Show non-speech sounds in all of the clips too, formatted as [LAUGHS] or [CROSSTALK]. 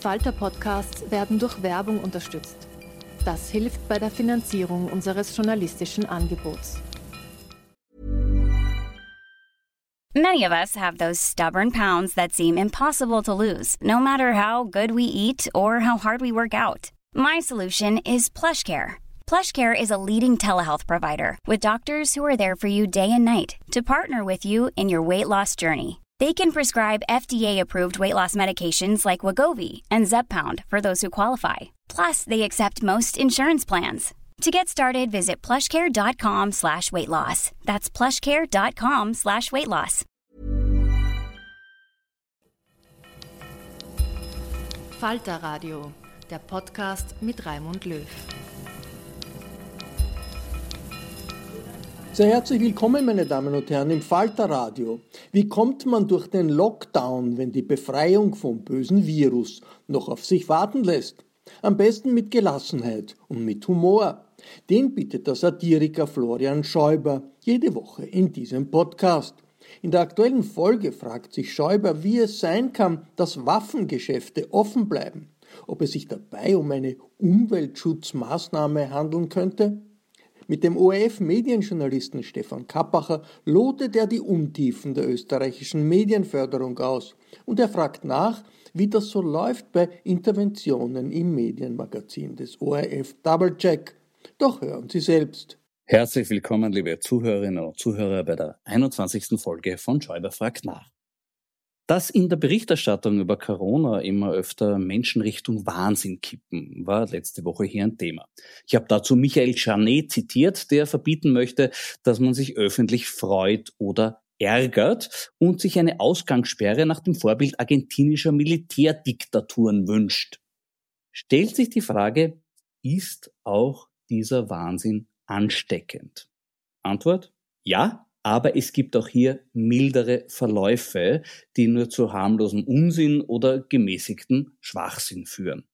Falter-Podcasts werden durch Werbung unterstützt. Das hilft bei der Finanzierung unseres journalistischen Angebots. Many of us have those stubborn pounds that seem impossible to lose, no matter how good we eat or how hard we work out. My solution is PlushCare. PlushCare is a leading telehealth provider with doctors who are there for you day and night to partner with you in your weight loss journey. They can prescribe FDA-approved weight loss medications like Wagovi and Zepbound for those who qualify. Plus, they accept most insurance plans. To get started, visit plushcare.com slash weight loss. That's plushcare.com slash weight loss. Falter Radio, der Podcast mit Raimund Löw. Sehr herzlich willkommen, meine Damen und Herren, im Falter Radio. Wie kommt man durch den Lockdown, wenn die Befreiung vom bösen Virus noch auf sich warten lässt? Am besten mit Gelassenheit und mit Humor. Den bittet der Satiriker Florian Schäuber jede Woche in diesem Podcast. In der aktuellen Folge fragt sich Schäuber, wie es sein kann, dass Waffengeschäfte offen bleiben. Ob es sich dabei um eine Umweltschutzmaßnahme handeln könnte? Mit dem ORF-Medienjournalisten Stefan Kappacher lotet er die Untiefen der österreichischen Medienförderung aus und er fragt nach, wie das so läuft bei Interventionen im Medienmagazin des ORF Doublecheck. Doch hören Sie selbst. Herzlich willkommen, liebe Zuhörerinnen und Zuhörer, bei der 21. Folge von Schäuber fragt nach. Dass in der Berichterstattung über Corona immer öfter Menschen Richtung Wahnsinn kippen, war letzte Woche hier ein Thema. Ich habe dazu Michael Janet zitiert, der verbieten möchte, dass man sich öffentlich freut oder ärgert und sich eine Ausgangssperre nach dem Vorbild argentinischer Militärdiktaturen wünscht. Stellt sich die Frage, ist auch dieser Wahnsinn ansteckend? Antwort, ja, aber es gibt auch hier mildere Verläufe, die nur zu harmlosem Unsinn oder gemäßigten Schwachsinn führen.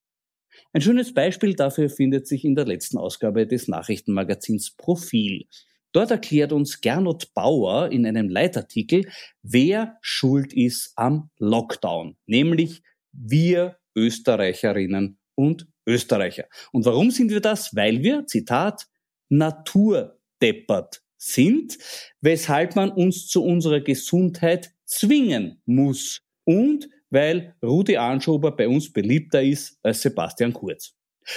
Ein schönes Beispiel dafür findet sich in der letzten Ausgabe des Nachrichtenmagazins Profil. Dort erklärt uns Gernot Bauer in einem Leitartikel, wer schuld ist am Lockdown, nämlich wir Österreicherinnen und Österreicher. Und warum sind wir das? Weil wir, Zitat, naturdeppert sind, weshalb man uns zu unserer Gesundheit zwingen muss und weil Rudi Anschober bei uns beliebter ist als Sebastian Kurz.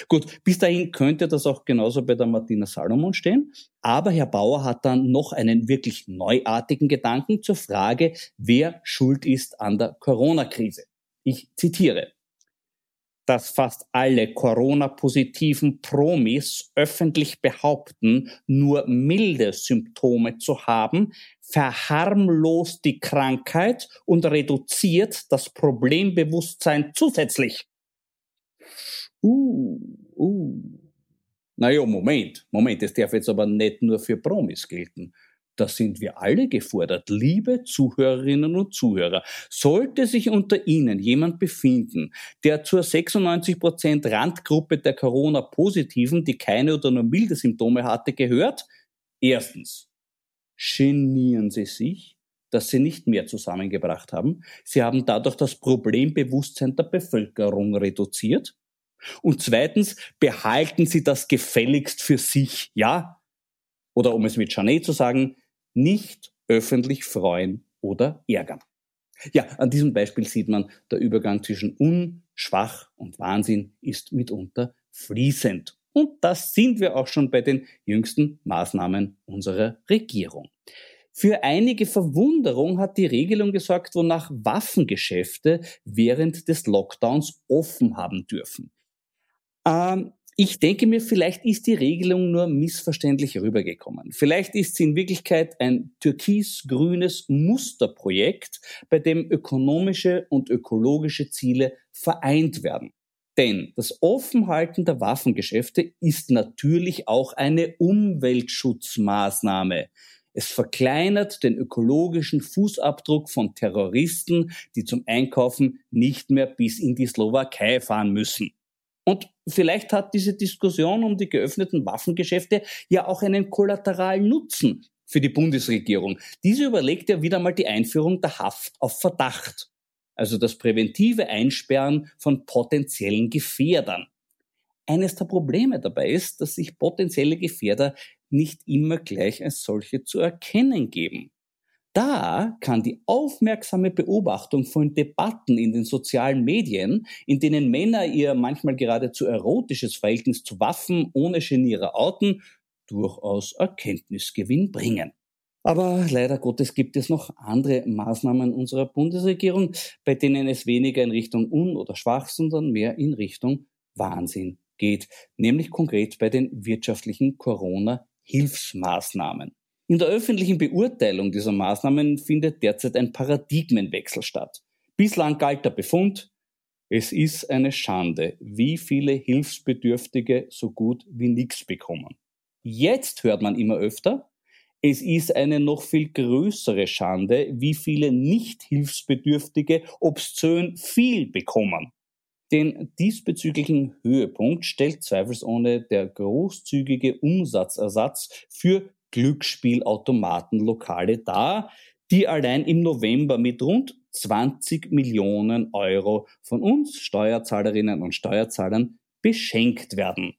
Gut, bis dahin könnte das auch genauso bei der Martina Salomon stehen. Aber Herr Bauer hat dann noch einen wirklich neuartigen Gedanken zur Frage, wer schuld ist an der Corona-Krise. Ich zitiere dass fast alle Corona-positiven Promis öffentlich behaupten, nur milde Symptome zu haben, verharmlost die Krankheit und reduziert das Problembewusstsein zusätzlich. Uh, uh. Naja, Moment, Moment, das darf jetzt aber nicht nur für Promis gelten. Da sind wir alle gefordert. Liebe Zuhörerinnen und Zuhörer, sollte sich unter Ihnen jemand befinden, der zur 96% Randgruppe der Corona-Positiven, die keine oder nur milde Symptome hatte, gehört, erstens, genieren Sie sich, dass Sie nicht mehr zusammengebracht haben. Sie haben dadurch das Problembewusstsein der Bevölkerung reduziert. Und zweitens, behalten Sie das gefälligst für sich, ja? Oder um es mit Janet zu sagen, nicht öffentlich freuen oder ärgern. Ja, an diesem Beispiel sieht man, der Übergang zwischen Un, Schwach und Wahnsinn ist mitunter fließend. Und das sind wir auch schon bei den jüngsten Maßnahmen unserer Regierung. Für einige Verwunderung hat die Regelung gesorgt, wonach Waffengeschäfte während des Lockdowns offen haben dürfen. Ähm, ich denke mir, vielleicht ist die Regelung nur missverständlich rübergekommen. Vielleicht ist sie in Wirklichkeit ein türkis-grünes Musterprojekt, bei dem ökonomische und ökologische Ziele vereint werden. Denn das Offenhalten der Waffengeschäfte ist natürlich auch eine Umweltschutzmaßnahme. Es verkleinert den ökologischen Fußabdruck von Terroristen, die zum Einkaufen nicht mehr bis in die Slowakei fahren müssen. Und vielleicht hat diese Diskussion um die geöffneten Waffengeschäfte ja auch einen kollateralen Nutzen für die Bundesregierung. Diese überlegt ja wieder mal die Einführung der Haft auf Verdacht. Also das präventive Einsperren von potenziellen Gefährdern. Eines der Probleme dabei ist, dass sich potenzielle Gefährder nicht immer gleich als solche zu erkennen geben. Da kann die aufmerksame Beobachtung von Debatten in den sozialen Medien, in denen Männer ihr manchmal geradezu erotisches Verhältnis zu Waffen ohne Genierer outen, durchaus Erkenntnisgewinn bringen. Aber leider Gottes gibt es noch andere Maßnahmen unserer Bundesregierung, bei denen es weniger in Richtung un- oder schwach, sondern mehr in Richtung Wahnsinn geht, nämlich konkret bei den wirtschaftlichen Corona-Hilfsmaßnahmen. In der öffentlichen Beurteilung dieser Maßnahmen findet derzeit ein Paradigmenwechsel statt. Bislang galt der Befund, es ist eine Schande, wie viele Hilfsbedürftige so gut wie nichts bekommen. Jetzt hört man immer öfter, es ist eine noch viel größere Schande, wie viele nicht Hilfsbedürftige obszön viel bekommen. Den diesbezüglichen Höhepunkt stellt zweifelsohne der großzügige Umsatzersatz für Glücksspielautomatenlokale dar, die allein im November mit rund 20 Millionen Euro von uns Steuerzahlerinnen und Steuerzahlern beschenkt werden.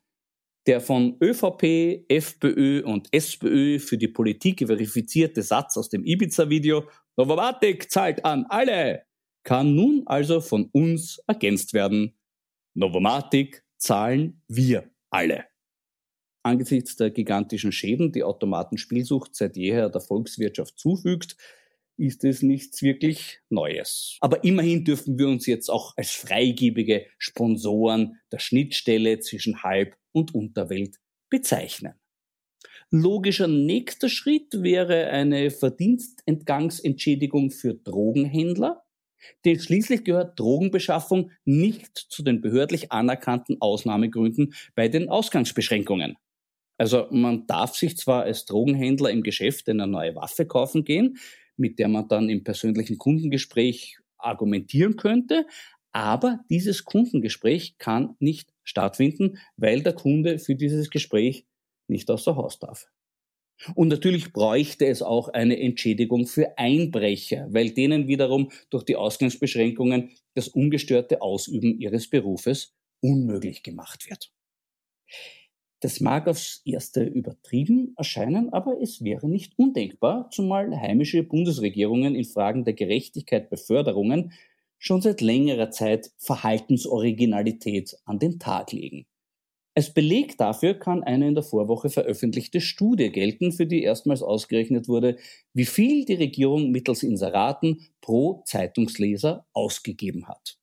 Der von ÖVP, FPÖ und SPÖ für die Politik verifizierte Satz aus dem Ibiza-Video Novomatic zahlt an alle kann nun also von uns ergänzt werden. Novomatic zahlen wir alle. Angesichts der gigantischen Schäden, die Automatenspielsucht seit jeher der Volkswirtschaft zufügt, ist es nichts wirklich Neues. Aber immerhin dürfen wir uns jetzt auch als freigebige Sponsoren der Schnittstelle zwischen Halb- und Unterwelt bezeichnen. Logischer nächster Schritt wäre eine Verdienstentgangsentschädigung für Drogenhändler, denn schließlich gehört Drogenbeschaffung nicht zu den behördlich anerkannten Ausnahmegründen bei den Ausgangsbeschränkungen. Also man darf sich zwar als Drogenhändler im Geschäft eine neue Waffe kaufen gehen, mit der man dann im persönlichen Kundengespräch argumentieren könnte, aber dieses Kundengespräch kann nicht stattfinden, weil der Kunde für dieses Gespräch nicht außer Haus darf. Und natürlich bräuchte es auch eine Entschädigung für Einbrecher, weil denen wiederum durch die Ausgangsbeschränkungen das ungestörte Ausüben ihres Berufes unmöglich gemacht wird. Das mag aufs erste übertrieben erscheinen, aber es wäre nicht undenkbar, zumal heimische Bundesregierungen in Fragen der Gerechtigkeit bei Förderungen schon seit längerer Zeit Verhaltensoriginalität an den Tag legen. Als Beleg dafür kann eine in der Vorwoche veröffentlichte Studie gelten, für die erstmals ausgerechnet wurde, wie viel die Regierung mittels Inseraten pro Zeitungsleser ausgegeben hat.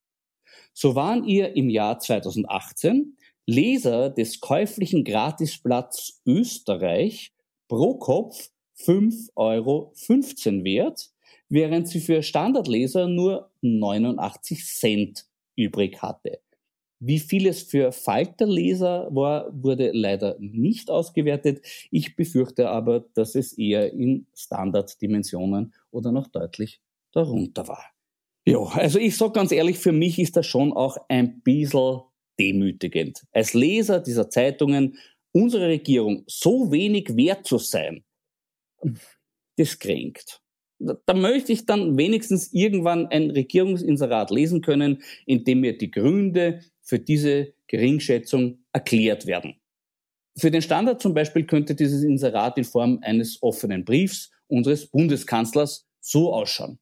So waren ihr im Jahr 2018 Leser des käuflichen Gratisblatts Österreich pro Kopf 5,15 Euro wert, während sie für Standardleser nur 89 Cent übrig hatte. Wie viel es für Falterleser war, wurde leider nicht ausgewertet. Ich befürchte aber, dass es eher in Standarddimensionen oder noch deutlich darunter war. Ja, also ich sag ganz ehrlich, für mich ist das schon auch ein bisschen demütigend. Als Leser dieser Zeitungen unsere Regierung so wenig wert zu sein, das kränkt. Da möchte ich dann wenigstens irgendwann ein Regierungsinserat lesen können, in dem mir die Gründe für diese Geringschätzung erklärt werden. Für den Standard zum Beispiel könnte dieses Inserat in Form eines offenen Briefs unseres Bundeskanzlers so ausschauen.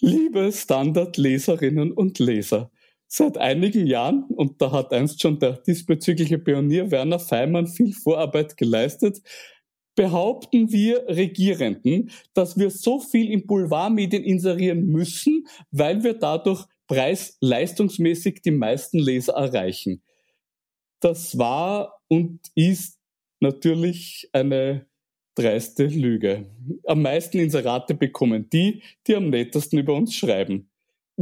Liebe Standardleserinnen und Leser, seit einigen Jahren, und da hat einst schon der diesbezügliche Pionier Werner Feimann viel Vorarbeit geleistet, behaupten wir Regierenden, dass wir so viel in Boulevardmedien inserieren müssen, weil wir dadurch preis-leistungsmäßig die meisten Leser erreichen. Das war und ist natürlich eine dreiste Lüge. Am meisten Inserate bekommen die, die am nettesten über uns schreiben.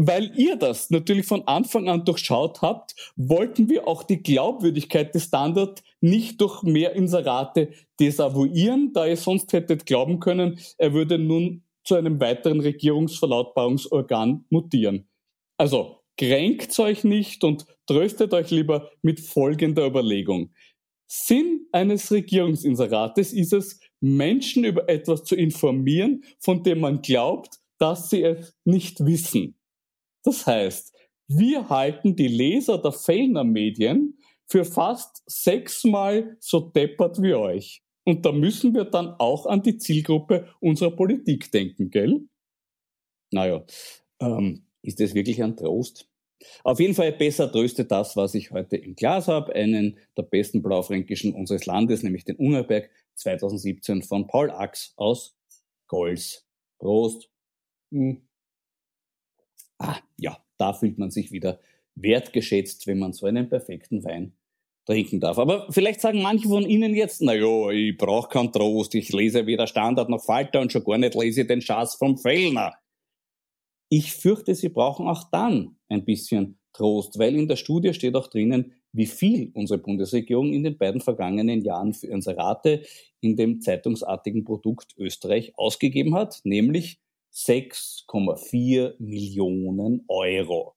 Weil ihr das natürlich von Anfang an durchschaut habt, wollten wir auch die Glaubwürdigkeit des Standard nicht durch mehr Inserate desavouieren, da ihr sonst hättet glauben können, er würde nun zu einem weiteren Regierungsverlautbarungsorgan mutieren. Also kränkt euch nicht und tröstet euch lieber mit folgender Überlegung. Sinn eines Regierungsinserates ist es, Menschen über etwas zu informieren, von dem man glaubt, dass sie es nicht wissen. Das heißt, wir halten die Leser der Fellner Medien für fast sechsmal so deppert wie euch. Und da müssen wir dann auch an die Zielgruppe unserer Politik denken, gell? Naja, ähm, ist das wirklich ein Trost? Auf jeden Fall besser tröstet das, was ich heute im Glas habe, einen der besten Blaufränkischen unseres Landes, nämlich den Ungerberg 2017 von Paul Ax aus Golz. Prost. Hm. Ah, ja, da fühlt man sich wieder wertgeschätzt, wenn man so einen perfekten Wein trinken darf. Aber vielleicht sagen manche von Ihnen jetzt, na ja, ich brauche keinen Trost, ich lese weder Standard noch Falter und schon gar nicht lese den Schatz vom Fellner. Ich fürchte, Sie brauchen auch dann ein bisschen Trost, weil in der Studie steht auch drinnen, wie viel unsere Bundesregierung in den beiden vergangenen Jahren für Inserate in dem zeitungsartigen Produkt Österreich ausgegeben hat, nämlich 6,4 Millionen Euro.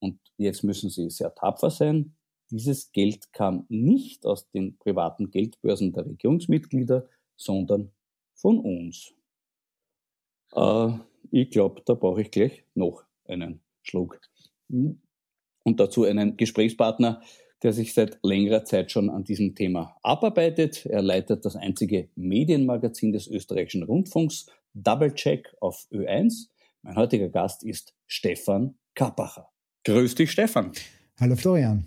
Und jetzt müssen Sie sehr tapfer sein. Dieses Geld kam nicht aus den privaten Geldbörsen der Regierungsmitglieder, sondern von uns. Äh, ich glaube, da brauche ich gleich noch einen Schluck. Und dazu einen Gesprächspartner, der sich seit längerer Zeit schon an diesem Thema abarbeitet. Er leitet das einzige Medienmagazin des österreichischen Rundfunks, Double Check auf Ö1. Mein heutiger Gast ist Stefan Kappacher. Grüß dich, Stefan. Hallo, Florian.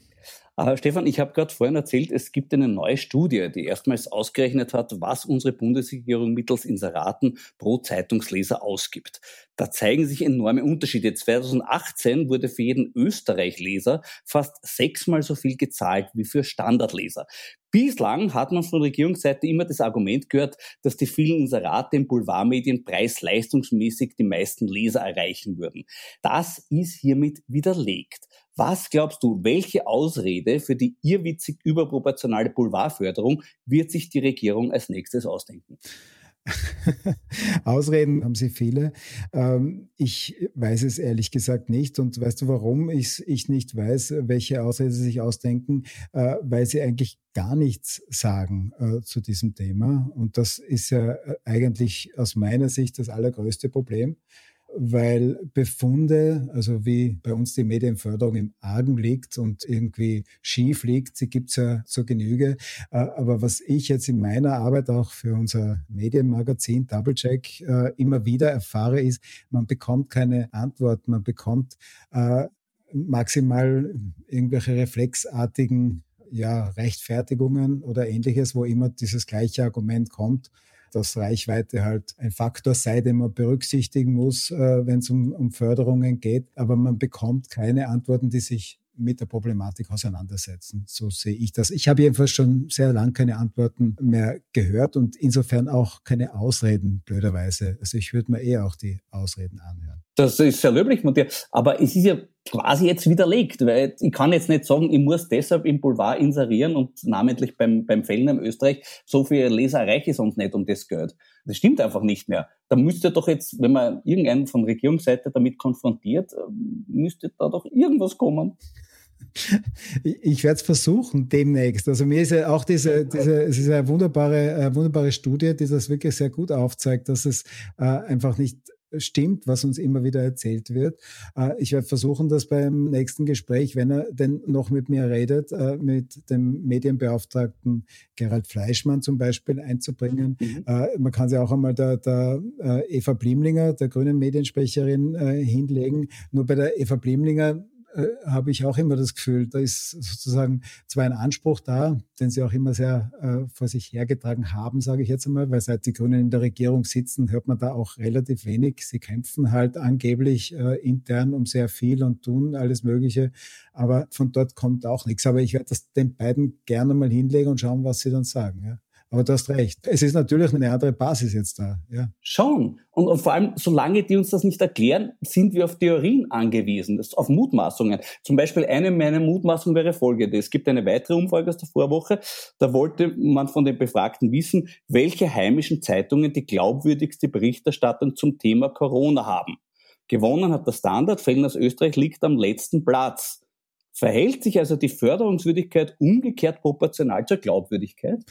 Aber Stefan, ich habe gerade vorhin erzählt, es gibt eine neue Studie, die erstmals ausgerechnet hat, was unsere Bundesregierung mittels Inseraten pro Zeitungsleser ausgibt. Da zeigen sich enorme Unterschiede. 2018 wurde für jeden Österreich-Leser fast sechsmal so viel gezahlt wie für Standardleser. Bislang hat man von Regierungsseite immer das Argument gehört, dass die vielen Inserate in Boulevardmedien preis-leistungsmäßig die meisten Leser erreichen würden. Das ist hiermit widerlegt. Was glaubst du, welche Ausrede für die irrwitzig überproportionale Boulevardförderung wird sich die Regierung als nächstes ausdenken? [LAUGHS] Ausreden haben sie viele. Ähm, ich weiß es ehrlich gesagt nicht. Und weißt du, warum ich, ich nicht weiß, welche Ausrede sie sich ausdenken? Äh, weil sie eigentlich gar nichts sagen äh, zu diesem Thema. Und das ist ja äh, eigentlich aus meiner Sicht das allergrößte Problem weil Befunde, also wie bei uns die Medienförderung im Argen liegt und irgendwie schief liegt, sie gibt's ja zur Genüge. Äh, aber was ich jetzt in meiner Arbeit auch für unser Medienmagazin Doublecheck äh, immer wieder erfahre, ist, man bekommt keine Antwort, man bekommt äh, maximal irgendwelche reflexartigen ja, Rechtfertigungen oder ähnliches, wo immer dieses gleiche Argument kommt dass Reichweite halt ein Faktor sei, den man berücksichtigen muss, äh, wenn es um, um Förderungen geht. Aber man bekommt keine Antworten, die sich mit der Problematik auseinandersetzen. So sehe ich das. Ich habe jedenfalls schon sehr lange keine Antworten mehr gehört und insofern auch keine Ausreden, blöderweise. Also ich würde mir eher auch die Ausreden anhören. Das ist sehr löblich von dir. Aber es ist ja quasi jetzt widerlegt, weil ich kann jetzt nicht sagen, ich muss deshalb im Boulevard inserieren und namentlich beim, beim in Österreich, so viele Leser erreiche ich sonst nicht um das Geld. Das stimmt einfach nicht mehr. Da müsste doch jetzt, wenn man irgendeinen von Regierungsseite damit konfrontiert, müsste da doch irgendwas kommen. [LAUGHS] Ich werde es versuchen demnächst. Also mir ist ja auch diese, diese es ist eine wunderbare, eine wunderbare Studie, die das wirklich sehr gut aufzeigt, dass es äh, einfach nicht stimmt, was uns immer wieder erzählt wird. Äh, ich werde versuchen, das beim nächsten Gespräch, wenn er denn noch mit mir redet, äh, mit dem Medienbeauftragten Gerald Fleischmann zum Beispiel einzubringen. Mhm. Äh, man kann sie auch einmal der, der Eva Blimlinger, der grünen Mediensprecherin, hinlegen. Nur bei der Eva Blimlinger äh, habe ich auch immer das Gefühl, da ist sozusagen zwar ein Anspruch da, den sie auch immer sehr äh, vor sich hergetragen haben, sage ich jetzt einmal, weil seit die Grünen in der Regierung sitzen, hört man da auch relativ wenig. Sie kämpfen halt angeblich äh, intern um sehr viel und tun alles Mögliche, aber von dort kommt auch nichts. Aber ich werde das den beiden gerne mal hinlegen und schauen, was sie dann sagen. Ja. Aber du hast recht. Es ist natürlich eine andere Basis jetzt da. Ja. Schon. Und, und vor allem, solange die uns das nicht erklären, sind wir auf Theorien angewiesen, auf Mutmaßungen. Zum Beispiel eine meiner Mutmaßungen wäre folgende. Es gibt eine weitere Umfrage aus der Vorwoche. Da wollte man von den Befragten wissen, welche heimischen Zeitungen die glaubwürdigste Berichterstattung zum Thema Corona haben. Gewonnen hat der Standard, Fellners Österreich liegt am letzten Platz. Verhält sich also die Förderungswürdigkeit umgekehrt proportional zur Glaubwürdigkeit?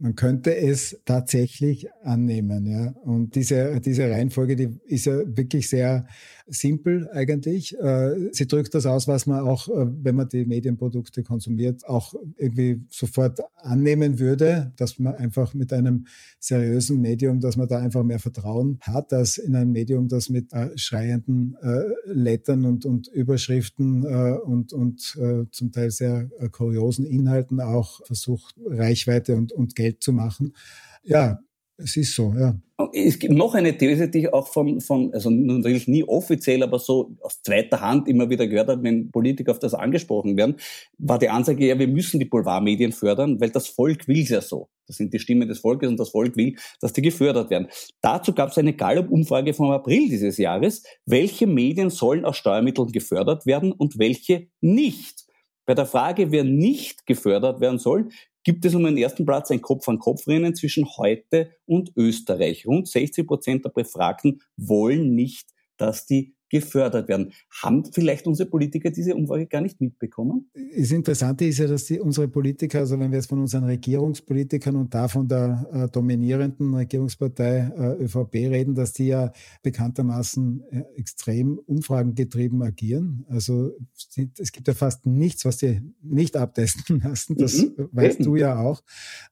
Man könnte es tatsächlich annehmen, ja. Und diese, diese Reihenfolge, die ist ja wirklich sehr simpel eigentlich. Äh, sie drückt das aus, was man auch, äh, wenn man die Medienprodukte konsumiert, auch irgendwie sofort annehmen würde, dass man einfach mit einem seriösen Medium, dass man da einfach mehr Vertrauen hat, als in einem Medium, das mit äh, schreienden Lettern und, und Überschriften und, und zum Teil sehr kuriosen Inhalten auch versucht, Reichweite und, und Geld Geld zu machen. Ja, es ist so, ja. Es gibt noch eine These, die ich auch von, von, also natürlich nie offiziell, aber so aus zweiter Hand immer wieder gehört habe, wenn Politiker auf das angesprochen werden, war die Ansage, ja, wir müssen die Boulevardmedien fördern, weil das Volk will es ja so. Das sind die Stimmen des Volkes und das Volk will, dass die gefördert werden. Dazu gab es eine Gallup-Umfrage vom April dieses Jahres. Welche Medien sollen aus Steuermitteln gefördert werden und welche nicht? Bei der Frage, wer nicht gefördert werden soll, gibt es um den ersten Platz ein Kopf-an-Kopf-Rennen zwischen heute und Österreich. Rund 60 Prozent der Befragten wollen nicht, dass die gefördert werden. Haben vielleicht unsere Politiker diese Umfrage gar nicht mitbekommen? Das Interessante ist ja, dass die, unsere Politiker, also wenn wir jetzt von unseren Regierungspolitikern und da von der äh, dominierenden Regierungspartei äh, ÖVP reden, dass die ja bekanntermaßen äh, extrem umfragengetrieben agieren. Also es gibt ja fast nichts, was sie nicht abtesten [LAUGHS] lassen. Das mhm. weißt du ja auch.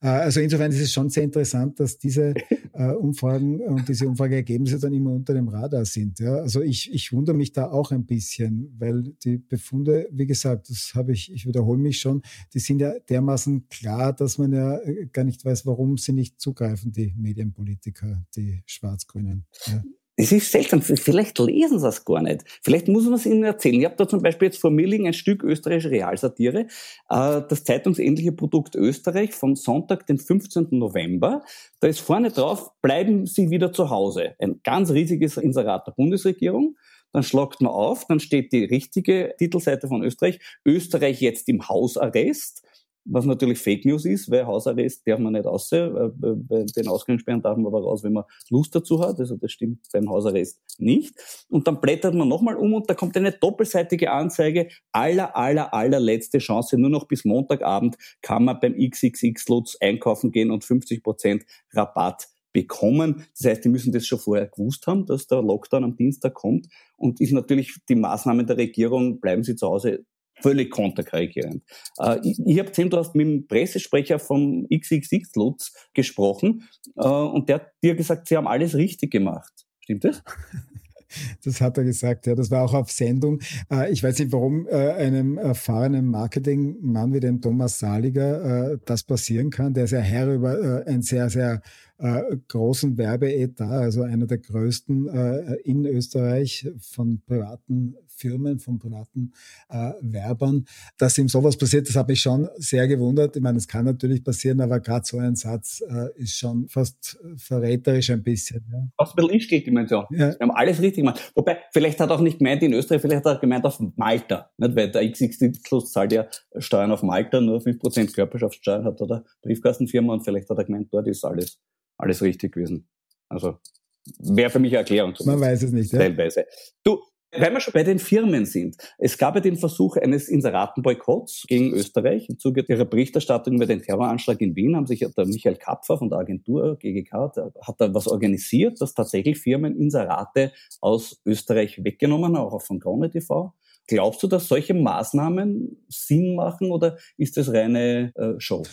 Äh, also insofern ist es schon sehr interessant, dass diese [LAUGHS] äh, Umfragen und diese Umfrageergebnisse dann immer unter dem Radar sind. Ja? Also ich, ich ich wundere mich da auch ein bisschen, weil die Befunde, wie gesagt, das habe ich, ich wiederhole mich schon, die sind ja dermaßen klar, dass man ja äh, gar nicht weiß, warum sie nicht zugreifen, die Medienpolitiker, die Schwarz-Grünen. Ja. Es ist seltsam, vielleicht lesen sie das gar nicht. Vielleicht muss man es ihnen erzählen. Ich habe da zum Beispiel jetzt vor mir liegen ein Stück österreichische Realsatire, äh, das zeitungsähnliche Produkt Österreich vom Sonntag, den 15. November. Da ist vorne drauf, bleiben Sie wieder zu Hause. Ein ganz riesiges Inserat der Bundesregierung dann schlagt man auf, dann steht die richtige Titelseite von Österreich, Österreich jetzt im Hausarrest, was natürlich Fake News ist, weil Hausarrest darf man nicht raus, äh, bei den Ausgangssperren darf man aber raus, wenn man Lust dazu hat, also das stimmt beim Hausarrest nicht. Und dann blättert man nochmal um und da kommt eine doppelseitige Anzeige, aller, aller, allerletzte Chance, nur noch bis Montagabend kann man beim XXX-Lutz einkaufen gehen und 50% Rabatt bekommen. Das heißt, die müssen das schon vorher gewusst haben, dass der Lockdown am Dienstag kommt und ist natürlich die Maßnahme der Regierung, bleiben Sie zu Hause, völlig konterkarrierend. Äh, ich ich habe gesehen, du hast mit dem Pressesprecher vom XXX Lutz gesprochen äh, und der hat dir gesagt, sie haben alles richtig gemacht. Stimmt das? [LAUGHS] Das hat er gesagt, ja. Das war auch auf Sendung. Äh, ich weiß nicht, warum äh, einem erfahrenen Marketingmann wie dem Thomas Saliger äh, das passieren kann. Der ist ja Herr über ein sehr, sehr großen Werbeetat, also einer der größten in Österreich von privaten Firmen, von privaten äh, Werbern, dass ihm sowas passiert, das hat mich schon sehr gewundert. Ich meine, es kann natürlich passieren, aber gerade so ein Satz äh, ist schon fast verräterisch ein bisschen. Ja. Fast ein bisschen Instinktdimension. Ja. Wir haben alles richtig gemacht. Wobei, vielleicht hat er auch nicht gemeint in Österreich, vielleicht hat er gemeint auf Malta. Nicht? Weil der XXX zahlt ja Steuern auf Malta, nur 5% Körperschaftssteuern hat oder Briefkastenfirma und vielleicht hat er gemeint, dort ist alles, alles richtig gewesen. Also wäre für mich eine Erklärung. Man weiß es nicht. Ja? Teilweise. Du, Weil wir schon bei den Firmen sind. Es gab ja den Versuch eines Inseratenboykotts gegen Österreich. Im Zuge ihrer Berichterstattung über den Terroranschlag in Wien haben sich der Michael Kapfer von der Agentur GGK, hat da was organisiert, dass tatsächlich Firmen Inserate aus Österreich weggenommen, auch von Krone TV. Glaubst du, dass solche Maßnahmen Sinn machen oder ist das reine äh, Show?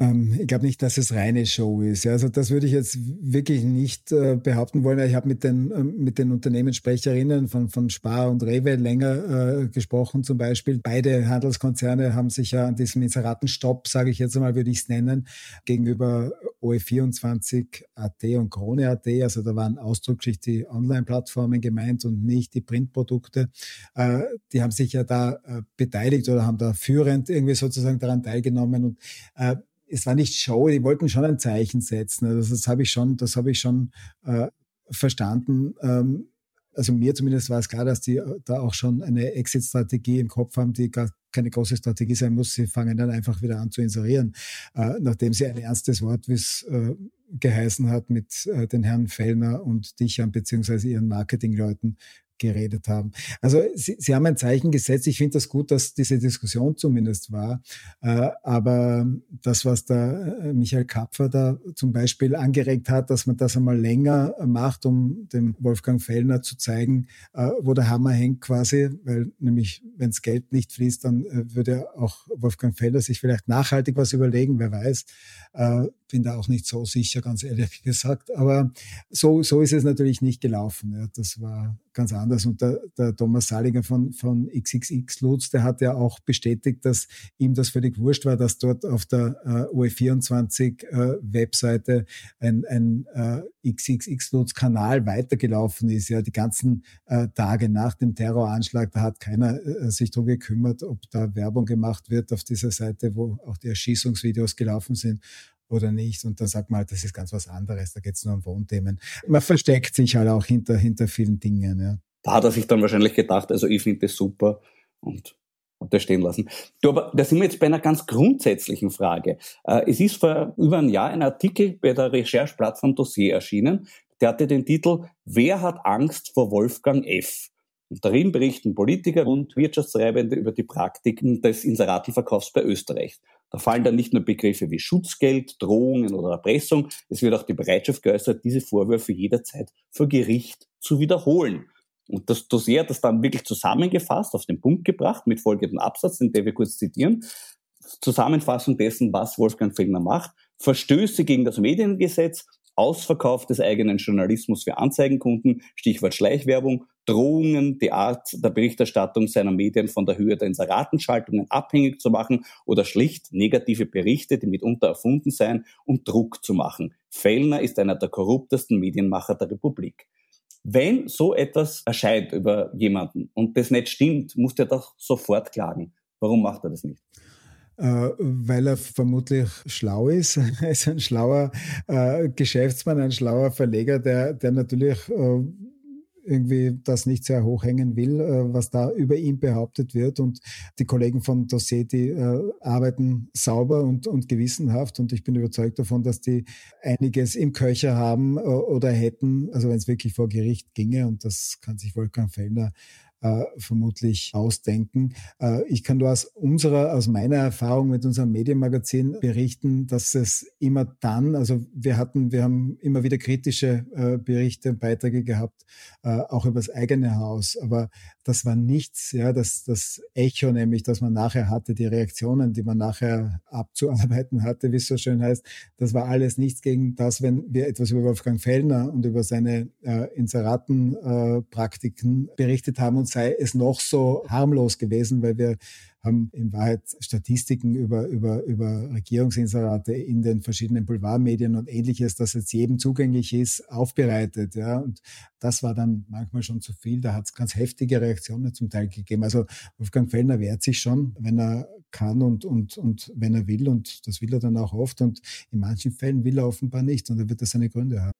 Ähm, ich glaube nicht, dass es reine Show ist. Also das würde ich jetzt wirklich nicht äh, behaupten wollen. Ich habe mit den, äh, mit den Unternehmenssprecherinnen von, von Spar und Rewe länger äh, gesprochen zum Beispiel. Beide Handelskonzerne haben sich ja an diesem Inseratenstopp, sage ich jetzt einmal, würde ich es nennen, gegenüber OE24 AT und Krone AT, also da waren ausdrücklich die Online-Plattformen gemeint und nicht die Printprodukte, äh, die haben sich ja da äh, beteiligt oder haben da führend irgendwie sozusagen daran teilgenommen und äh, es war nicht Show, die wollten schon ein Zeichen setzen. Also das habe ich schon, das habe ich schon äh, verstanden. Ähm, also mir zumindest war es klar, dass die äh, da auch schon eine Exit-Strategie im Kopf haben, die gar keine große Strategie sein muss. Sie fangen dann einfach wieder an zu inserieren, äh, nachdem sie ein ernstes Wort, wie es äh, geheißen hat, mit äh, den Herrn Fellner und Dichern beziehungsweise ihren Marketingleuten geredet haben. Also Sie, Sie haben ein Zeichen gesetzt. Ich finde das gut, dass diese Diskussion zumindest war. Äh, aber das, was da äh, Michael Kapfer da zum Beispiel angeregt hat, dass man das einmal länger macht, um dem Wolfgang Fellner zu zeigen, äh, wo der Hammer hängt quasi, weil nämlich, wenn das Geld nicht fließt, dann würde auch Wolfgang Fellner sich vielleicht nachhaltig was überlegen, wer weiß. Bin da auch nicht so sicher, ganz ehrlich [LAUGHS] gesagt. Aber so, so ist es natürlich nicht gelaufen. Ja. Das war ganz anders. Und der, der Thomas Saliger von, von XXX Lutz, der hat ja auch bestätigt, dass ihm das völlig wurscht war, dass dort auf der äh, OE24 äh, Webseite ein, ein äh, XXX Lutz Kanal weitergelaufen ist. Ja, die ganzen äh, Tage nach dem Terroranschlag, da hat keiner äh, sich darum gekümmert, ob da Werbung gemacht wird auf dieser Seite, wo auch die Erschießungsvideos gelaufen sind oder nicht. Und dann sagt man halt, das ist ganz was anderes, da geht es nur um Wohnthemen. Man versteckt sich halt auch hinter, hinter vielen Dingen. Ja. Da hat er sich dann wahrscheinlich gedacht, also ich finde das super und und das stehen lassen. Du, aber da sind wir jetzt bei einer ganz grundsätzlichen Frage. Äh, es ist vor über einem Jahr ein Artikel bei der Rechercheplattform Dossier erschienen, der hatte den Titel Wer hat Angst vor Wolfgang F? Und darin berichten Politiker und Wirtschaftstreibende über die Praktiken des Inseratenverkaufs bei Österreich. Da fallen dann nicht nur Begriffe wie Schutzgeld, Drohungen oder Erpressung, es wird auch die Bereitschaft geäußert, diese Vorwürfe jederzeit vor Gericht zu wiederholen. Und das Dossier hat das dann wirklich zusammengefasst, auf den Punkt gebracht, mit folgendem Absatz, den wir kurz zitieren. Zusammenfassung dessen, was Wolfgang Fellner macht. Verstöße gegen das Mediengesetz, Ausverkauf des eigenen Journalismus für Anzeigenkunden, Stichwort Schleichwerbung, Drohungen, die Art der Berichterstattung seiner Medien von der Höhe der Inseratenschaltungen abhängig zu machen oder schlicht negative Berichte, die mitunter erfunden seien, um Druck zu machen. Fellner ist einer der korruptesten Medienmacher der Republik. Wenn so etwas erscheint über jemanden und das nicht stimmt, muss der doch sofort klagen. Warum macht er das nicht? Äh, weil er vermutlich schlau ist. [LAUGHS] Er ist ein schlauer äh, Geschäftsmann, ein schlauer Verleger, der, der natürlich äh, irgendwie das nicht sehr hochhängen will, was da über ihn behauptet wird. Und die Kollegen von Dossier, die äh, arbeiten sauber und, und gewissenhaft. Und ich bin überzeugt davon, dass die einiges im Köcher haben äh, oder hätten, also wenn es wirklich vor Gericht ginge. Und das kann sich Wolfgang Fellner äh, vermutlich ausdenken. Äh, ich kann nur aus unserer, aus meiner Erfahrung mit unserem Medienmagazin berichten, dass es immer dann, also wir hatten, wir haben immer wieder kritische äh, Berichte und Beiträge gehabt, äh, auch über das eigene Haus, aber das war nichts, ja, das, das Echo nämlich, das man nachher hatte, die Reaktionen, die man nachher abzuarbeiten hatte, wie es so schön heißt, das war alles nichts gegen das, wenn wir etwas über Wolfgang Fellner und über seine äh, Inseratenpraktiken äh, berichtet haben und sei es noch so harmlos gewesen, weil wir haben in Wahrheit Statistiken über, über, über Regierungsinserate in den verschiedenen Boulevardmedien und ähnliches, das jetzt jedem zugänglich ist, aufbereitet. Ja. Und das war dann manchmal schon zu viel. Da hat es ganz heftige Reaktionen zum Teil gegeben. Also Wolfgang Fellner wehrt sich schon, wenn er kann und, und, und wenn er will. Und das will er dann auch oft. Und in manchen Fällen will er offenbar nicht. Und er wird das seine Gründe haben.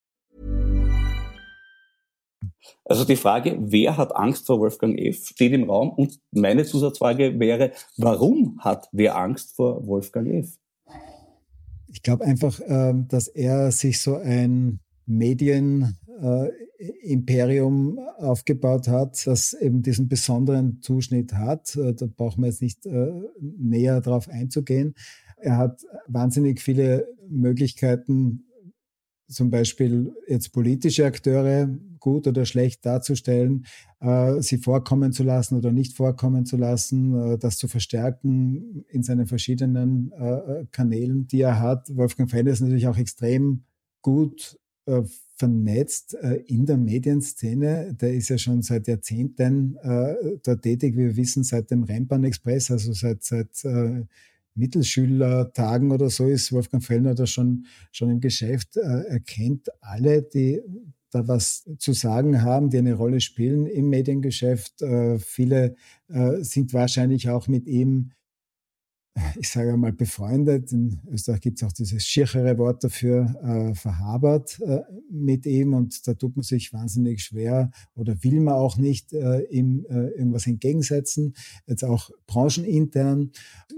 Also die Frage, wer hat Angst vor Wolfgang F., steht im Raum. Und meine Zusatzfrage wäre, warum hat wer Angst vor Wolfgang F.? Ich glaube einfach, ähm, dass er sich so ein Medienimperium äh, aufgebaut hat, das eben diesen besonderen Zuschnitt hat. Äh, da brauchen wir jetzt nicht äh, näher darauf einzugehen. Er hat wahnsinnig viele Möglichkeiten, zum Beispiel jetzt politische Akteure gut oder schlecht darzustellen, äh, sie vorkommen zu lassen oder nicht vorkommen zu lassen, äh, das zu verstärken in seinen verschiedenen äh, Kanälen, die er hat. Wolfgang Fellner ist natürlich auch extrem gut vernetzt in der Medienszene. Der ist ja schon seit Jahrzehnten da tätig. Wir wissen seit dem Rennbahn Express, also seit, seit Mittelschülertagen oder so ist Wolfgang Fellner da schon, schon im Geschäft. Äh, er kennt alle, die da was zu sagen haben, die eine Rolle spielen im Mediengeschäft. Äh, viele äh, sind wahrscheinlich auch mit ihm ich sage mal, befreundet. In Österreich gibt es auch dieses schirchere Wort dafür, äh, verhabert äh, mit ihm und da tut man sich wahnsinnig schwer oder will man auch nicht äh, ihm äh, irgendwas entgegensetzen, jetzt auch branchenintern.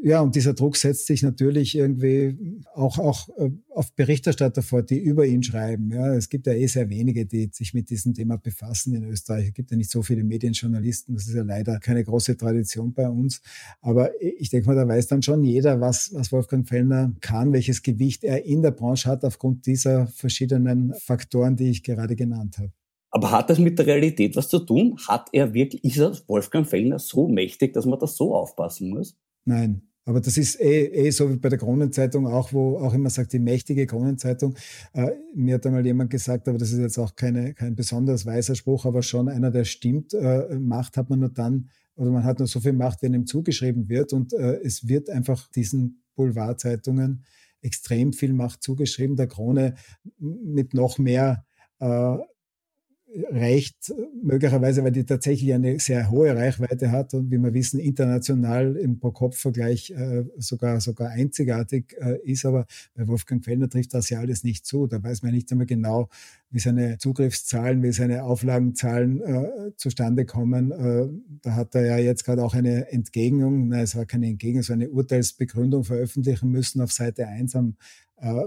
Ja, und dieser Druck setzt sich natürlich irgendwie auch, auch äh, auf Berichterstatter fort, die über ihn schreiben. Ja, es gibt ja eh sehr wenige, die sich mit diesem Thema befassen in Österreich. Es gibt ja nicht so viele Medienjournalisten, das ist ja leider keine große Tradition bei uns. Aber ich denke mal, da weiß dann schon jeder, was, was Wolfgang Fellner kann, welches Gewicht er in der Branche hat aufgrund dieser verschiedenen Faktoren, die ich gerade genannt habe. Aber hat das mit der Realität was zu tun? Hat er wirklich, ist er Wolfgang Fellner so mächtig, dass man das so aufpassen muss? Nein, aber das ist eh, eh so wie bei der Kronenzeitung auch, wo auch immer sagt, die mächtige Kronenzeitung. Äh, mir hat einmal jemand gesagt, aber das ist jetzt auch keine, kein besonders weiser Spruch, aber schon einer, der stimmt. Äh, Macht hat man nur dann, oder man hat nur so viel Macht, wenn ihm zugeschrieben wird. Und äh, es wird einfach diesen Boulevardzeitungen extrem viel Macht zugeschrieben. Der Krone mit noch mehr äh, reicht möglicherweise, weil die tatsächlich eine sehr hohe Reichweite hat und wie wir wissen, international im Pro-Kopf-Vergleich äh, sogar, sogar einzigartig äh, ist. Aber bei Wolfgang Fellner trifft das ja alles nicht zu. Da weiß man nicht einmal genau, wie seine Zugriffszahlen, wie seine Auflagenzahlen äh, zustande kommen. Äh, da hat er ja jetzt gerade auch eine Entgegnung, nein, es war keine Entgegnung, so eine Urteilsbegründung veröffentlichen müssen auf Seite 1 am äh,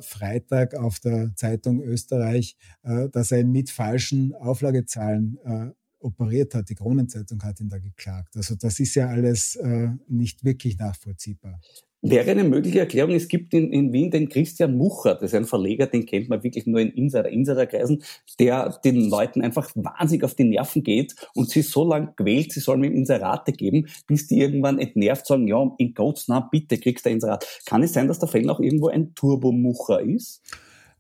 Freitag auf der Zeitung Österreich, äh, dass er mit falschen Auflagezahlen äh, operiert hat. Die Kronenzeitung hat ihn da geklagt. Also das ist ja alles äh, nicht wirklich nachvollziehbar. Wäre eine mögliche Erklärung, es gibt in, in Wien den Christian Mucher, das ist ein Verleger, den kennt man wirklich nur in Insider, Insiderkreisen, der den Leuten einfach wahnsinnig auf die Nerven geht und sie so lange quält, sie sollen ihm Inserate geben, bis die irgendwann entnervt sagen, ja, in Gottes Namen, bitte kriegst du Inserat. Kann es sein, dass der Fell auch irgendwo ein Turbomucher ist?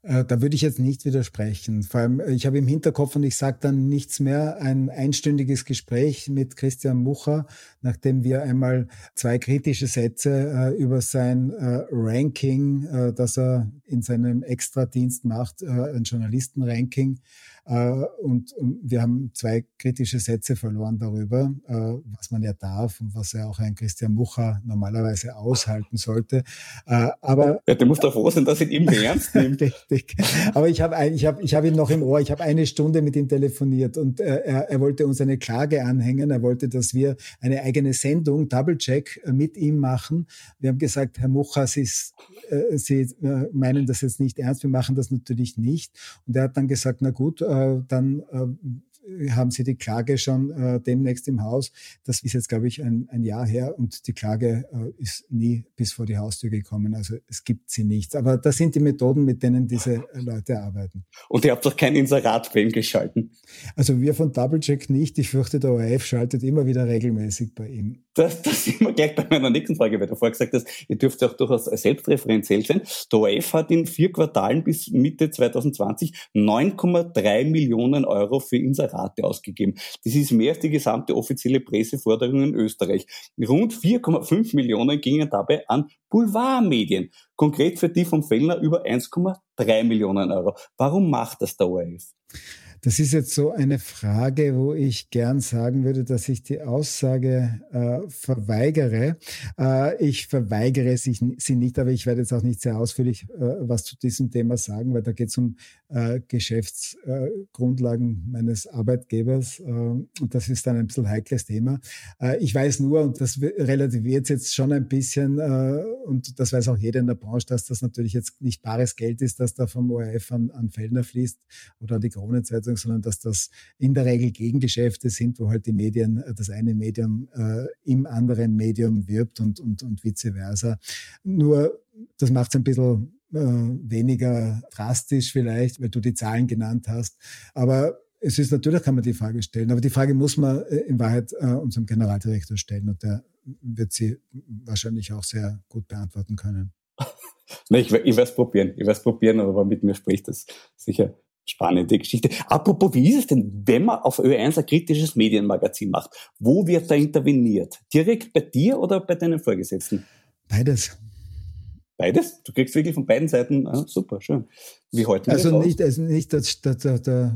Äh, da würde ich jetzt nicht widersprechen. Vor allem, äh, ich habe im Hinterkopf und ich sage dann nichts mehr, ein einstündiges Gespräch mit Christian Mucher, nachdem wir einmal zwei kritische Sätze äh, über sein äh, Ranking, äh, das er in seinem Extradienst macht, äh, ein Journalistenranking, und, wir haben zwei kritische Sätze verloren darüber, äh, was man ja darf und was ja auch ein Christian Mucher normalerweise aushalten sollte. Äh, aber ja, du musst doch froh sein, dass ich ihn ernst [LAUGHS] nimmt. Richtig. Aber ich habe ich hab, ich hab ihn noch im Ohr. Ich habe eine Stunde mit ihm telefoniert und er, er wollte uns eine Klage anhängen. Er wollte, dass wir eine eigene Sendung, Double Check, mit ihm machen. Wir haben gesagt, Herr Mucher, Sie, Sie meinen das jetzt nicht ernst. Wir machen das natürlich nicht. Und er hat dann gesagt, na gut, äh, dann äh, haben Sie die Klage schon äh, demnächst im Haus. Das ist jetzt, glaube ich, ein, ein Jahr her und die Klage äh, ist nie bis vor die Haustür gekommen. Also es gibt sie nicht. Aber das sind die Methoden, mit denen diese Leute arbeiten. Und ihr habt doch kein Inserat bei ihm geschalten? Also wir von Doublecheck nicht. Ich fürchte, der ORF schaltet immer wieder regelmäßig bei ihm. Das, das sind wir gleich bei meiner nächsten Frage, weil du vorher gesagt hast, ihr dürft auch durchaus selbstreferenziell sein. Der ORF hat in vier Quartalen bis Mitte 2020 9,3 Millionen Euro für Inserat Rate ausgegeben. Das ist mehr als die gesamte offizielle Presseforderung in Österreich. Rund 4,5 Millionen gingen dabei an Boulevardmedien. Konkret für die vom Fellner über 1,3 Millionen Euro. Warum macht das der ORF? Das ist jetzt so eine Frage, wo ich gern sagen würde, dass ich die Aussage äh, verweigere. Äh, ich verweigere sie, nicht, aber ich werde jetzt auch nicht sehr ausführlich äh, was zu diesem Thema sagen, weil da geht es um äh, Geschäftsgrundlagen meines Arbeitgebers. Äh, und das ist dann ein bisschen heikles Thema. Äh, ich weiß nur, und das relativiert jetzt schon ein bisschen, und das weiß auch jeder in der Branche, dass das natürlich jetzt nicht bares Geld ist, das da vom ORF an, an Fellner fließt oder die Kronenzeitung Veranstaltung, sondern dass das in der Regel Gegengeschäfte sind, wo halt die Medien, äh, das eine Medium äh, im anderen Medium wirbt und, und, und vice versa. Nur, das macht es ein bisschen äh, weniger drastisch vielleicht, weil du die Zahlen genannt hast. Aber es ist natürlich, kann man die Frage stellen, aber die Frage muss man äh, in Wahrheit äh, unserem Generaldirektor stellen und der wird sie wahrscheinlich auch sehr gut beantworten können. [LAUGHS] ich, ich werde es probieren, ich werde es probieren, aber mit mir spricht das sicher Spannende Geschichte. Apropos, wie ist es denn, wenn man auf Ö1 ein kritisches Medienmagazin macht? Wo wird da interveniert? Direkt bei dir oder bei deinen Vorgesetzten? Beides. Beides? Du kriegst wirklich von beiden Seiten, ah, super, schön. Wie heute? Also nicht, also nicht, dass, dass, dass, dass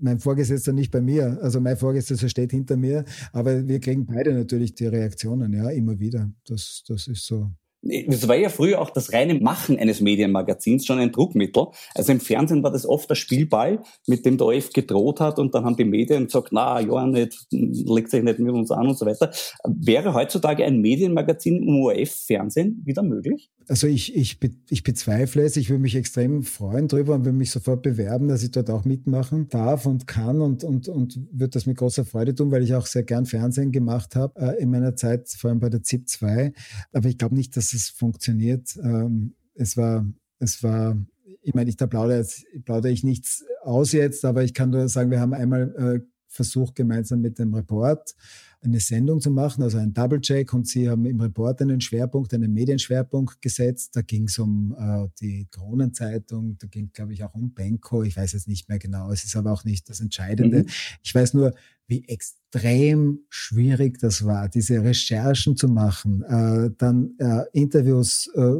mein Vorgesetzter nicht bei mir, also mein Vorgesetzter steht hinter mir, aber wir kriegen beide natürlich die Reaktionen, ja, immer wieder. Das, das ist so. Es war ja früher auch das reine Machen eines Medienmagazins schon ein Druckmittel. Also im Fernsehen war das oft der Spielball, mit dem der OF gedroht hat und dann haben die Medien gesagt, na ja, nicht, legt sich nicht mit uns an und so weiter. Wäre heutzutage ein Medienmagazin im ORF-Fernsehen wieder möglich? Also ich, ich, ich bezweifle es. Ich würde mich extrem freuen darüber und würde mich sofort bewerben, dass ich dort auch mitmachen darf und kann und, und, und würde das mit großer Freude tun, weil ich auch sehr gern Fernsehen gemacht habe äh, in meiner Zeit, vor allem bei der ZIP 2. Aber ich glaube nicht, dass es funktioniert. Ähm, es war, es war, ich meine, ich, da plaudere, plaudere ich nichts aus jetzt, aber ich kann nur sagen, wir haben einmal äh, versucht, gemeinsam mit dem Report eine Sendung zu machen, also ein Double-Check. Und sie haben im Report einen Schwerpunkt, einen Medienschwerpunkt gesetzt. Da ging es um äh, die Kronenzeitung, da ging, glaube ich, auch um Benko. Ich weiß jetzt nicht mehr genau. Es ist aber auch nicht das Entscheidende. Mhm. Ich weiß nur, wie extrem schwierig das war, diese Recherchen zu machen, äh, dann äh, Interviews äh,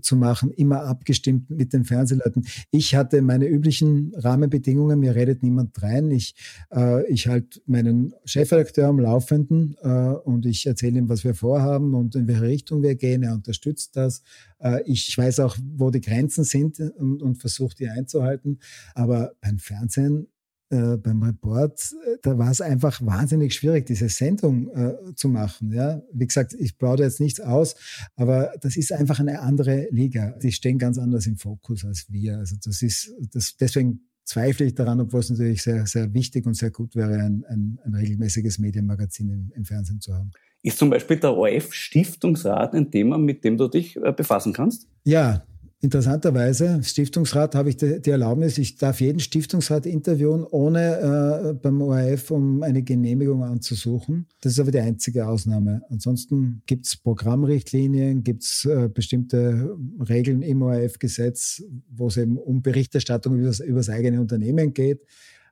zu machen, immer abgestimmt mit den Fernsehleuten. Ich hatte meine üblichen Rahmenbedingungen, mir redet niemand rein. Ich, äh, ich halte meinen Chefredakteur am Laufenden äh, und ich erzähle ihm, was wir vorhaben und in welche Richtung wir gehen. Er unterstützt das. Äh, ich weiß auch, wo die Grenzen sind und, und versuche die einzuhalten. Aber beim Fernsehen äh, beim Report, äh, da war es einfach wahnsinnig schwierig, diese Sendung äh, zu machen. Ja? Wie gesagt, ich plaudere jetzt nichts aus, aber das ist einfach eine andere Liga. Die stehen ganz anders im Fokus als wir. Also das ist, das, deswegen zweifle ich daran, obwohl es natürlich sehr, sehr wichtig und sehr gut wäre, ein, ein, ein regelmäßiges Medienmagazin im, im Fernsehen zu haben. Ist zum Beispiel der ORF-Stiftungsrat ein Thema, mit dem du dich äh, befassen kannst? Ja, Interessanterweise, Stiftungsrat habe ich die, Erlaubnis, ich darf jeden Stiftungsrat interviewen, ohne äh, beim ORF um eine Genehmigung anzusuchen. Das ist aber die einzige Ausnahme. Ansonsten gibt es Programmrichtlinien, gibt es äh, bestimmte Regeln im ORF-Gesetz, wo es eben um Berichterstattung über über das eigene Unternehmen geht.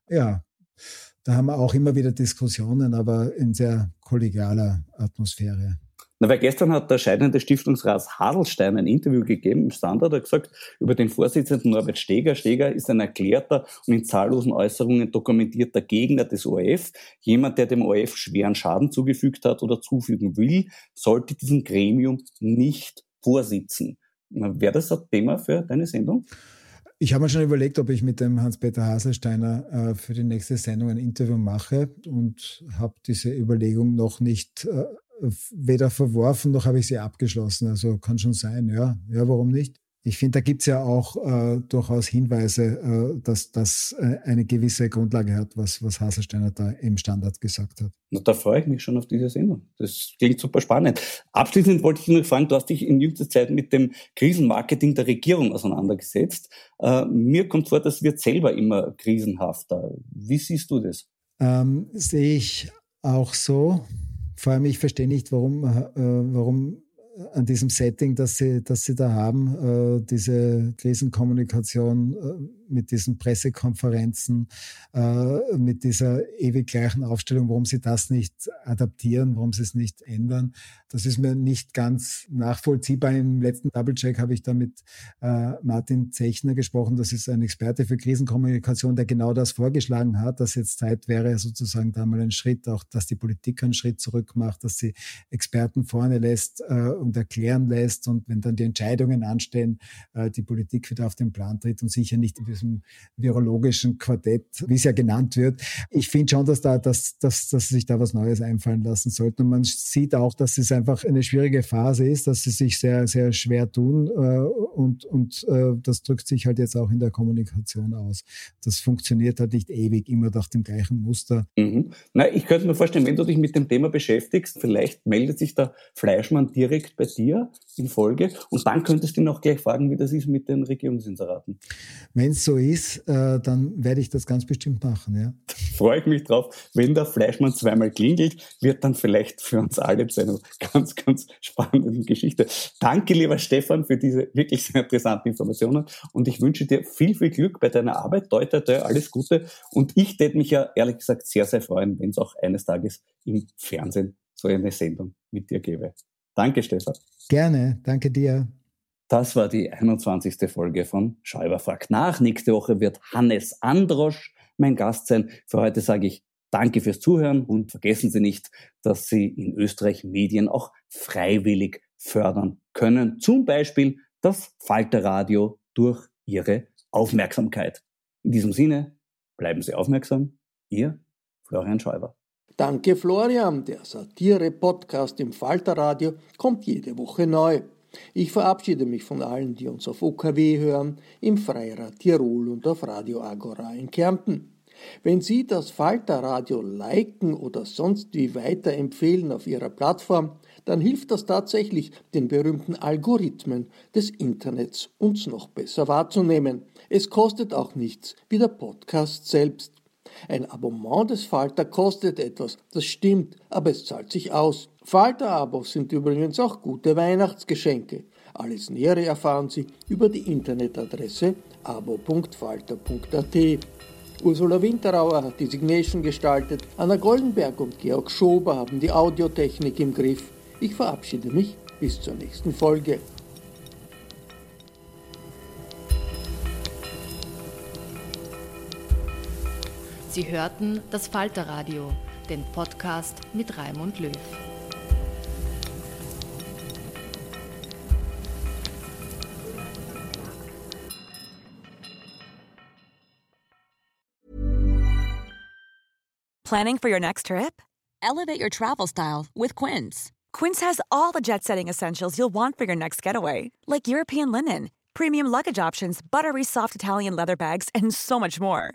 Ja, da haben wir auch immer wieder Diskussionen, aber in sehr kollegialer Atmosphäre. Na, weil gestern hat der scheidende Stiftungsrat Hadelstein ein Interview gegeben im Standard, hat gesagt, über den Vorsitzenden Norbert Steger. Steger ist ein erklärter und in zahllosen Äußerungen dokumentierter Gegner des ORF. Jemand, der dem ORF schweren Schaden zugefügt hat oder zufügen will, sollte diesem Gremium nicht vorsitzen. Wäre das ein Thema für deine Sendung? Ich habe mir schon überlegt, ob ich mit dem Hans-Peter Haselsteiner äh, für die nächste Sendung ein Interview mache und habe diese Überlegung noch nicht äh, weder verworfen noch habe ich sie abgeschlossen. Also kann schon sein, ja. Ja, warum nicht? Ich finde, da gibt es ja auch äh, durchaus Hinweise, äh, dass das äh, eine gewisse Grundlage hat, was, was Haselsteiner da im Standard gesagt hat. Na, da freue ich mich schon auf diese Sendung. Das klingt super spannend. Abschließend wollte ich noch fragen, du hast dich in jüngster Zeit mit dem Krisenmarketing der Regierung auseinandergesetzt. Äh, mir kommt vor, das wird selber immer krisenhafter. Wie siehst du das? Ähm, sehe ich auch so. Vor allem, ich verstehe nicht, warum, äh, warum an diesem Setting, das sie, das sie da haben, äh, diese Krisenkommunikation mit diesen Pressekonferenzen, äh, mit dieser ewig gleichen Aufstellung, warum sie das nicht adaptieren, warum sie es nicht ändern. Das ist mir nicht ganz nachvollziehbar. Im letzten Double-Check habe ich da mit äh, Martin Zechner gesprochen. Das ist ein Experte für Krisenkommunikation, der genau das vorgeschlagen hat, dass jetzt Zeit wäre, sozusagen da mal ein Schritt, auch dass die Politik einen Schritt zurück macht, dass sie Experten vorne lässt äh, und erklären lässt und wenn dann die Entscheidungen anstehen, die Politik wieder auf den Plan tritt und sicher nicht in diesem virologischen Quartett, wie es ja genannt wird. Ich finde schon, dass da, dass, dass, dass sich da was Neues einfallen lassen sollte. Und man sieht auch, dass es einfach eine schwierige Phase ist, dass sie sich sehr, sehr schwer tun äh, und, und äh, das drückt sich halt jetzt auch in der Kommunikation aus. Das funktioniert halt nicht ewig immer nach dem gleichen Muster. Mhm. Na, ich könnte mir vorstellen, wenn du dich mit dem Thema beschäftigst, vielleicht meldet sich der Fleischmann direkt bei dir in Folge und dann könntest du ihn auch gleich fragen, wie das ist mit den Regierungsinseraten. Wenn es so ist, äh, dann werde ich das ganz bestimmt machen, ja. [LAUGHS] Freue ich mich drauf. Wenn der Fleischmann zweimal klingelt, wird dann vielleicht für uns alle zu einer ganz, ganz spannenden Geschichte. Danke, lieber Stefan, für diese wirklich sehr interessanten Informationen und ich wünsche dir viel, viel Glück bei deiner Arbeit. Deute, alles Gute. Und ich würde mich ja ehrlich gesagt sehr, sehr freuen, wenn es auch eines Tages im Fernsehen so eine Sendung mit dir gäbe. Danke, Stefan. Gerne, danke dir. Das war die 21. Folge von Schäuber fragt nach. Nächste Woche wird Hannes Androsch mein Gast sein. Für heute sage ich Danke fürs Zuhören und vergessen Sie nicht, dass Sie in Österreich Medien auch freiwillig fördern können. Zum Beispiel das Falterradio durch Ihre Aufmerksamkeit. In diesem Sinne, bleiben Sie aufmerksam. Ihr Florian Schäuber. Danke Florian, der Satire-Podcast im Falterradio kommt jede Woche neu. Ich verabschiede mich von allen, die uns auf OKW hören, im Freirad Tirol und auf Radio Agora in Kärnten. Wenn Sie das Falterradio liken oder sonst wie weiterempfehlen auf Ihrer Plattform, dann hilft das tatsächlich, den berühmten Algorithmen des Internets uns noch besser wahrzunehmen. Es kostet auch nichts, wie der Podcast selbst. Ein Abonnement des Falter kostet etwas, das stimmt, aber es zahlt sich aus. Falter-Abos sind übrigens auch gute Weihnachtsgeschenke. Alles Nähere erfahren Sie über die Internetadresse abo.falter.at. Ursula Winterauer hat die Signation gestaltet, Anna Goldenberg und Georg Schober haben die Audiotechnik im Griff. Ich verabschiede mich bis zur nächsten Folge. Sie hörten das Falterradio, den Podcast mit Raimund Löw. Planning for your next trip? Elevate your travel style with Quince. Quince has all the jet setting essentials you'll want for your next getaway, like European linen, premium luggage options, buttery soft Italian leather bags, and so much more.